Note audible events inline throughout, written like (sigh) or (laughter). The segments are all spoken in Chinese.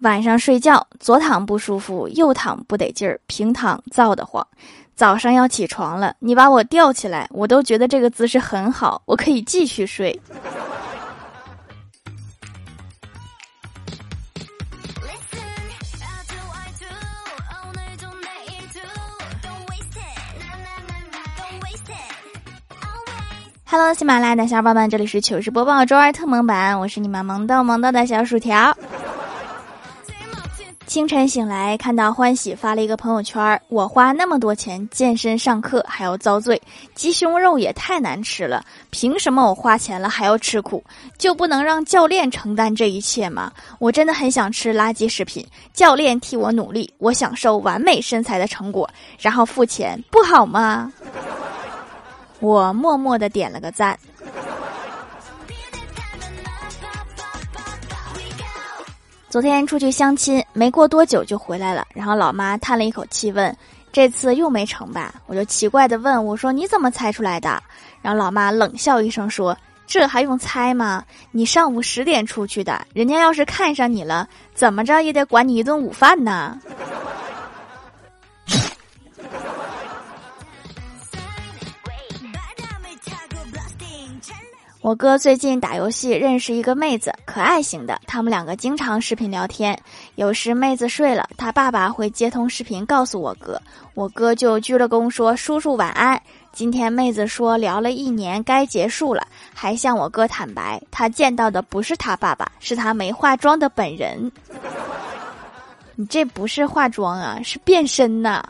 晚上睡觉，左躺不舒服，右躺不得劲儿，平躺燥得慌。早上要起床了，你把我吊起来，我都觉得这个姿势很好，我可以继续睡。Hello，喜马拉雅的小伙伴们，这里是糗事播报周二特萌版，我是你们萌豆萌豆的小薯条。清晨醒来，看到欢喜发了一个朋友圈：“我花那么多钱健身上课还要遭罪，鸡胸肉也太难吃了，凭什么我花钱了还要吃苦？就不能让教练承担这一切吗？我真的很想吃垃圾食品，教练替我努力，我享受完美身材的成果，然后付钱，不好吗？”我默默的点了个赞。昨天出去相亲，没过多久就回来了。然后老妈叹了一口气，问：“这次又没成吧？”我就奇怪的问：“我说你怎么猜出来的？”然后老妈冷笑一声说：“这还用猜吗？你上午十点出去的，人家要是看上你了，怎么着也得管你一顿午饭呢。”我哥最近打游戏认识一个妹子，可爱型的。他们两个经常视频聊天，有时妹子睡了，他爸爸会接通视频告诉我哥，我哥就鞠了躬说：“叔叔晚安。”今天妹子说聊了一年该结束了，还向我哥坦白，他见到的不是他爸爸，是他没化妆的本人。(laughs) 你这不是化妆啊，是变身呐！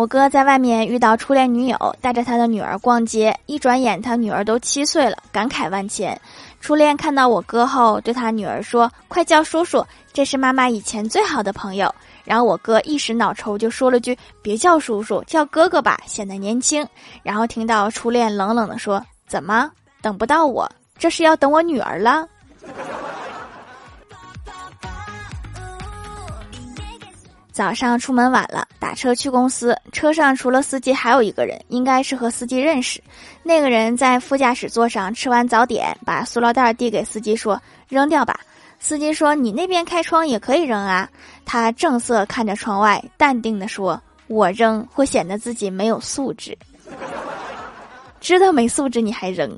我哥在外面遇到初恋女友，带着他的女儿逛街，一转眼他女儿都七岁了，感慨万千。初恋看到我哥后，对他女儿说：“快叫叔叔，这是妈妈以前最好的朋友。”然后我哥一时脑抽，就说了句：“别叫叔叔，叫哥哥吧，显得年轻。”然后听到初恋冷冷的说：“怎么等不到我？这是要等我女儿了？”早上出门晚了，打车去公司，车上除了司机还有一个人，应该是和司机认识。那个人在副驾驶座上吃完早点，把塑料袋递给司机说：“扔掉吧。”司机说：“你那边开窗也可以扔啊。”他正色看着窗外，淡定的说：“我扔会显得自己没有素质，知道没素质你还扔。”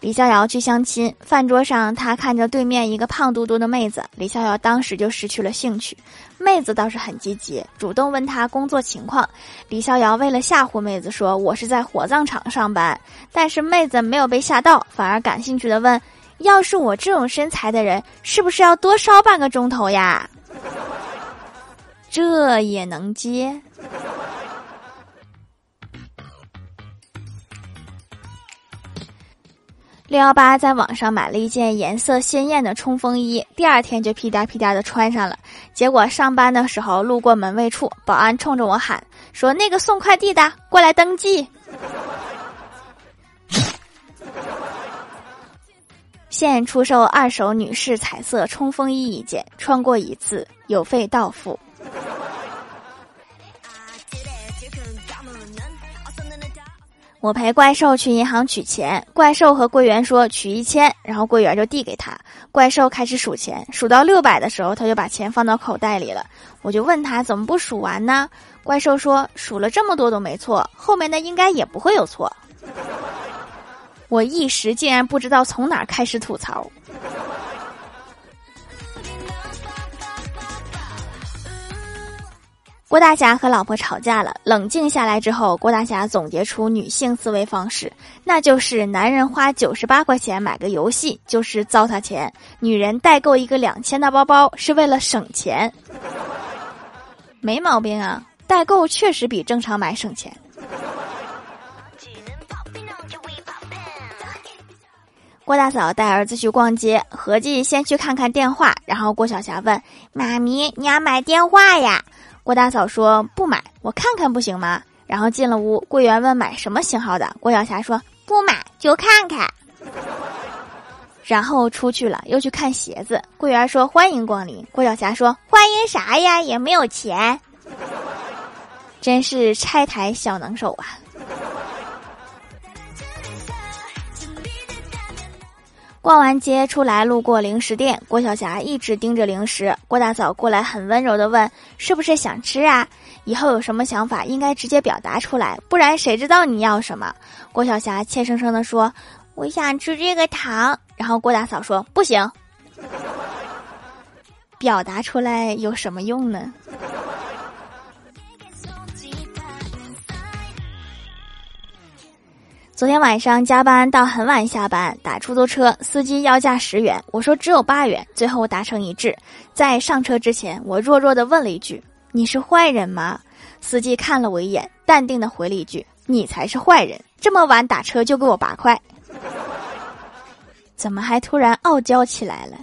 李逍遥去相亲，饭桌上他看着对面一个胖嘟嘟的妹子，李逍遥当时就失去了兴趣。妹子倒是很积极，主动问他工作情况。李逍遥为了吓唬妹子说：“我是在火葬场上班。”但是妹子没有被吓到，反而感兴趣的问：“要是我这种身材的人，是不是要多烧半个钟头呀？” (laughs) 这也能接？六幺八在网上买了一件颜色鲜艳的冲锋衣，第二天就屁颠屁颠的穿上了。结果上班的时候路过门卫处，保安冲着我喊说：“那个送快递的过来登记。”现出售二手女士彩色冲锋衣一件，穿过一次有费到付。我陪怪兽去银行取钱，怪兽和柜员说取一千，然后柜员就递给他。怪兽开始数钱，数到六百的时候，他就把钱放到口袋里了。我就问他怎么不数完呢？怪兽说数了这么多都没错，后面的应该也不会有错。我一时竟然不知道从哪开始吐槽。郭大侠和老婆吵架了，冷静下来之后，郭大侠总结出女性思维方式，那就是男人花九十八块钱买个游戏就是糟蹋钱，女人代购一个两千的包包是为了省钱，(laughs) 没毛病啊，代购确实比正常买省钱。郭大嫂带儿子去逛街，合计先去看看电话，然后郭晓霞问妈咪：“你要买电话呀？”郭大嫂说：“不买，我看看不行吗？”然后进了屋，柜员问买什么型号的，郭晓霞说：“不买就看看。”然后出去了，又去看鞋子。柜员说：“欢迎光临。”郭晓霞说：“欢迎啥呀？也没有钱。”真是拆台小能手啊！逛完街出来，路过零食店，郭晓霞一直盯着零食。郭大嫂过来，很温柔的问：“是不是想吃啊？以后有什么想法，应该直接表达出来，不然谁知道你要什么？”郭晓霞怯生生的说：“我想吃这个糖。”然后郭大嫂说：“不行，(laughs) 表达出来有什么用呢？”昨天晚上加班到很晚下班，打出租车，司机要价十元，我说只有八元，最后达成一致。在上车之前，我弱弱的问了一句：“你是坏人吗？”司机看了我一眼，淡定的回了一句：“你才是坏人，这么晚打车就给我八块。(laughs) ”怎么还突然傲娇起来了？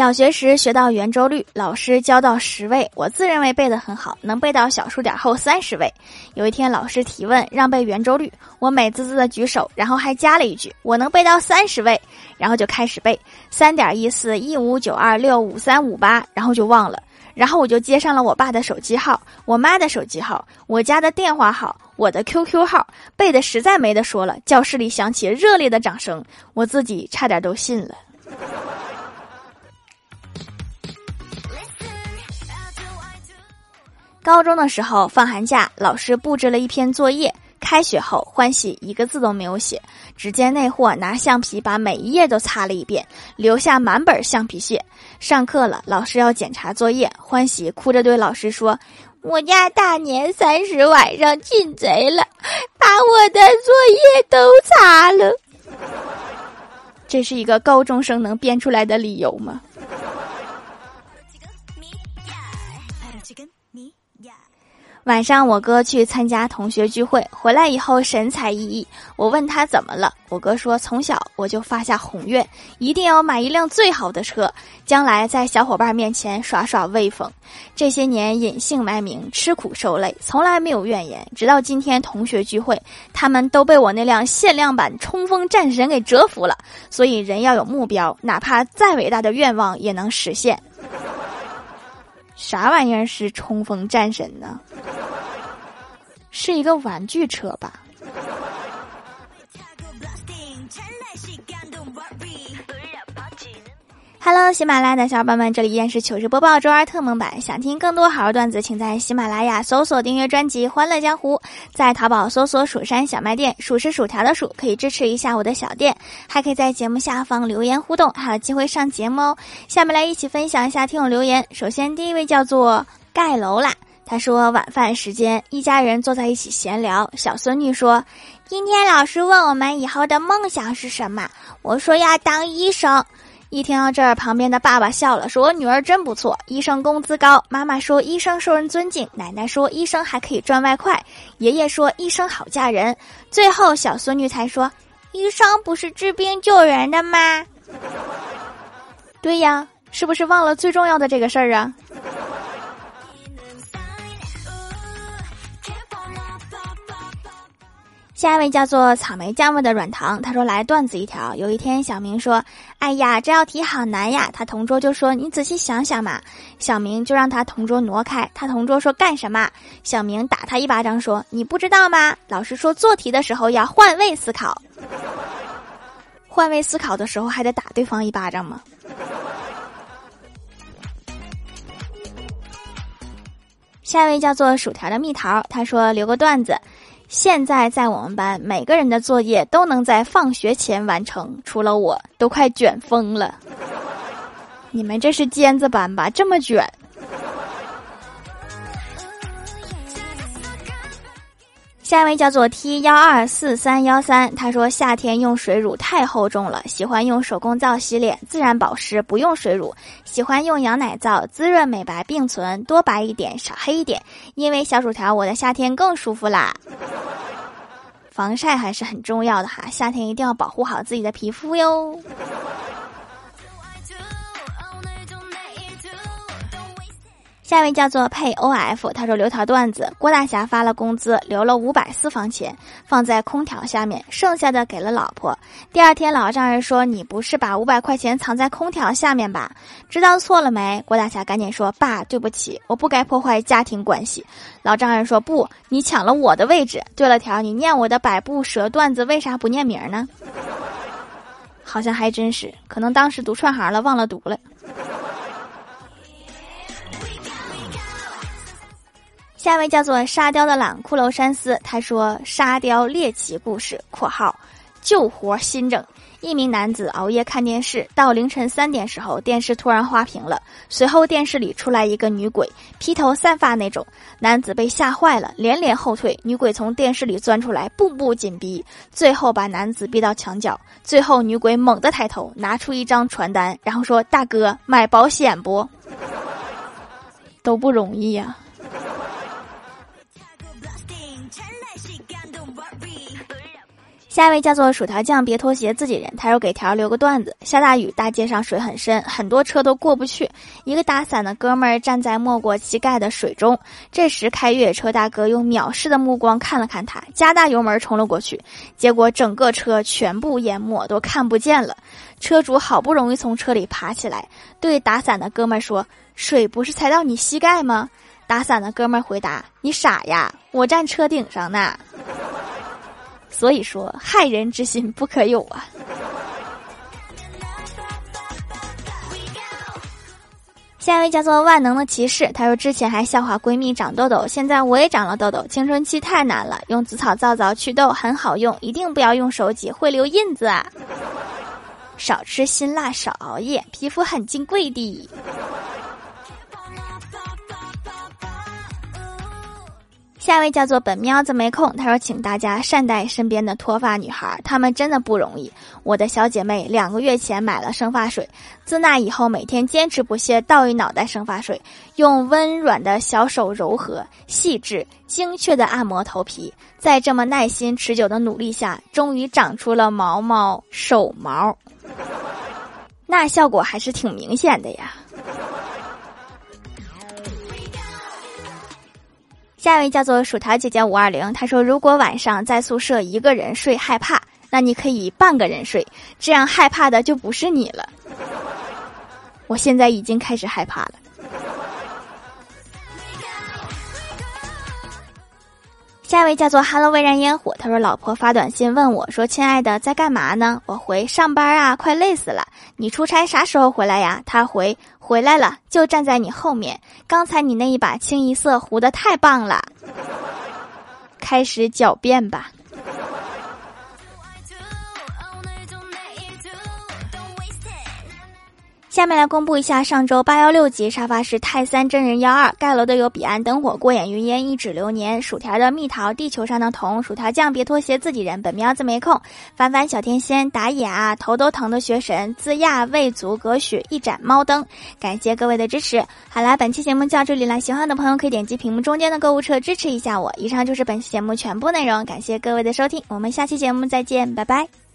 小学时学到圆周率，老师教到十位，我自认为背得很好，能背到小数点后三十位。有一天老师提问让背圆周率，我美滋滋的举手，然后还加了一句我能背到三十位，然后就开始背三点一四一五九二六五三五八，然后就忘了，然后我就接上了我爸的手机号、我妈的手机号、我家的电话号、我的 QQ 号，背的实在没得说了。教室里响起热烈的掌声，我自己差点都信了。高中的时候放寒假，老师布置了一篇作业。开学后欢喜一个字都没有写，只见那货拿橡皮把每一页都擦了一遍，留下满本橡皮屑。上课了，老师要检查作业，欢喜哭着对老师说：“我家大年三十晚上进贼了，把我的作业都擦了。(laughs) ”这是一个高中生能编出来的理由吗？晚上我哥去参加同学聚会，回来以后神采奕奕。我问他怎么了，我哥说从小我就发下宏愿，一定要买一辆最好的车，将来在小伙伴面前耍耍威风。这些年隐姓埋名，吃苦受累，从来没有怨言。直到今天同学聚会，他们都被我那辆限量版冲锋战神给折服了。所以人要有目标，哪怕再伟大的愿望也能实现。啥玩意儿是冲锋战神呢？是一个玩具车吧。Hello，喜马拉雅的小伙伴们，这里依然是糗事播报周二特蒙版。想听更多好玩段子，请在喜马拉雅搜索订阅专辑《欢乐江湖》，在淘宝搜索“蜀山小卖店”，数是薯条的数，可以支持一下我的小店，还可以在节目下方留言互动，还有机会上节目哦。下面来一起分享一下听友留言。首先，第一位叫做盖楼啦，他说晚饭时间，一家人坐在一起闲聊，小孙女说：“今天老师问我们以后的梦想是什么，我说要当医生。”一听到这儿，旁边的爸爸笑了，说：“我女儿真不错，医生工资高。”妈妈说：“医生受人尊敬。”奶奶说：“医生还可以赚外快。”爷爷说：“医生好嫁人。”最后小孙女才说：“医生不是治病救人的吗？”对呀，是不是忘了最重要的这个事儿啊？下一位叫做草莓酱味的软糖，他说来段子一条。有一天，小明说：“哎呀，这道题好难呀！”他同桌就说：“你仔细想想嘛。”小明就让他同桌挪开。他同桌说：“干什么？”小明打他一巴掌说：“你不知道吗？老师说做题的时候要换位思考。(laughs) 换位思考的时候还得打对方一巴掌吗？”下一位叫做薯条的蜜桃，他说留个段子。现在在我们班，每个人的作业都能在放学前完成，除了我，都快卷疯了。你们这是尖子班吧？这么卷。下一位叫做 T 幺二四三幺三，他说夏天用水乳太厚重了，喜欢用手工皂洗脸，自然保湿，不用水乳。喜欢用羊奶皂，滋润美白并存，多白一点，少黑一点。因为小薯条，我的夏天更舒服啦。(laughs) 防晒还是很重要的哈，夏天一定要保护好自己的皮肤哟。下一位叫做配 O F，他说留条段子：郭大侠发了工资，留了五百私房钱放在空调下面，剩下的给了老婆。第二天，老丈人说：“你不是把五百块钱藏在空调下面吧？知道错了没？”郭大侠赶紧说：“爸，对不起，我不该破坏家庭关系。”老丈人说：“不，你抢了我的位置。对了，条，你念我的百步蛇段子，为啥不念名呢？”好像还真是，可能当时读串行了，忘了读了。下一位叫做沙雕的懒骷髅山思，他说：“沙雕猎奇故事（括号救活新整）。一名男子熬夜看电视，到凌晨三点时候，电视突然花屏了，随后电视里出来一个女鬼，披头散发那种。男子被吓坏了，连连后退。女鬼从电视里钻出来，步步紧逼，最后把男子逼到墙角。最后女鬼猛地抬头，拿出一张传单，然后说：‘大哥，买保险不？都不容易呀。’”下一位叫做薯条酱，别拖鞋，自己人。他说给条留个段子：下大雨，大街上水很深，很多车都过不去。一个打伞的哥们儿站在没过膝盖的水中，这时开越野车大哥用藐视的目光看了看他，加大油门冲了过去，结果整个车全部淹没，都看不见了。车主好不容易从车里爬起来，对打伞的哥们儿说：“水不是才到你膝盖吗？”打伞的哥们儿回答：“你傻呀，我站车顶上呢。”所以说，害人之心不可有啊！下一位叫做万能的骑士，他说之前还笑话闺蜜长痘痘，现在我也长了痘痘，青春期太难了，用紫草皂皂祛痘很好用，一定不要用手挤，会留印子啊！少吃辛辣，少熬夜，皮肤很金贵的。下一位叫做本喵子没空，他说：“请大家善待身边的脱发女孩，她们真的不容易。我的小姐妹两个月前买了生发水，自那以后每天坚持不懈倒一脑袋生发水，用温软的小手柔和、细致、精确的按摩头皮，在这么耐心持久的努力下，终于长出了毛毛手毛，那效果还是挺明显的呀。”下一位叫做薯条姐姐五二零，她说：“如果晚上在宿舍一个人睡害怕，那你可以半个人睡，这样害怕的就不是你了。”我现在已经开始害怕了。下一位叫做 “Hello 未燃烟火”，他说：“老婆发短信问我说：‘亲爱的，在干嘛呢？’我回：‘上班啊，快累死了。’你出差啥时候回来呀？他回。”回来了，就站在你后面。刚才你那一把清一色糊的太棒了，开始狡辩吧。下面来公布一下上周八幺六级沙发是泰山真人幺二盖楼的有彼岸灯火过眼云烟一指流年薯条的蜜桃地球上的童薯条酱别拖鞋自己人本喵子没空。凡凡小天仙打野啊头都疼的学神自亚未足隔许一盏猫灯。感谢各位的支持。好啦本期节目就到这里了喜欢的朋友可以点击屏幕中间的购物车支持一下我。以上就是本期节目全部内容感谢各位的收听我们下期节目再见拜拜。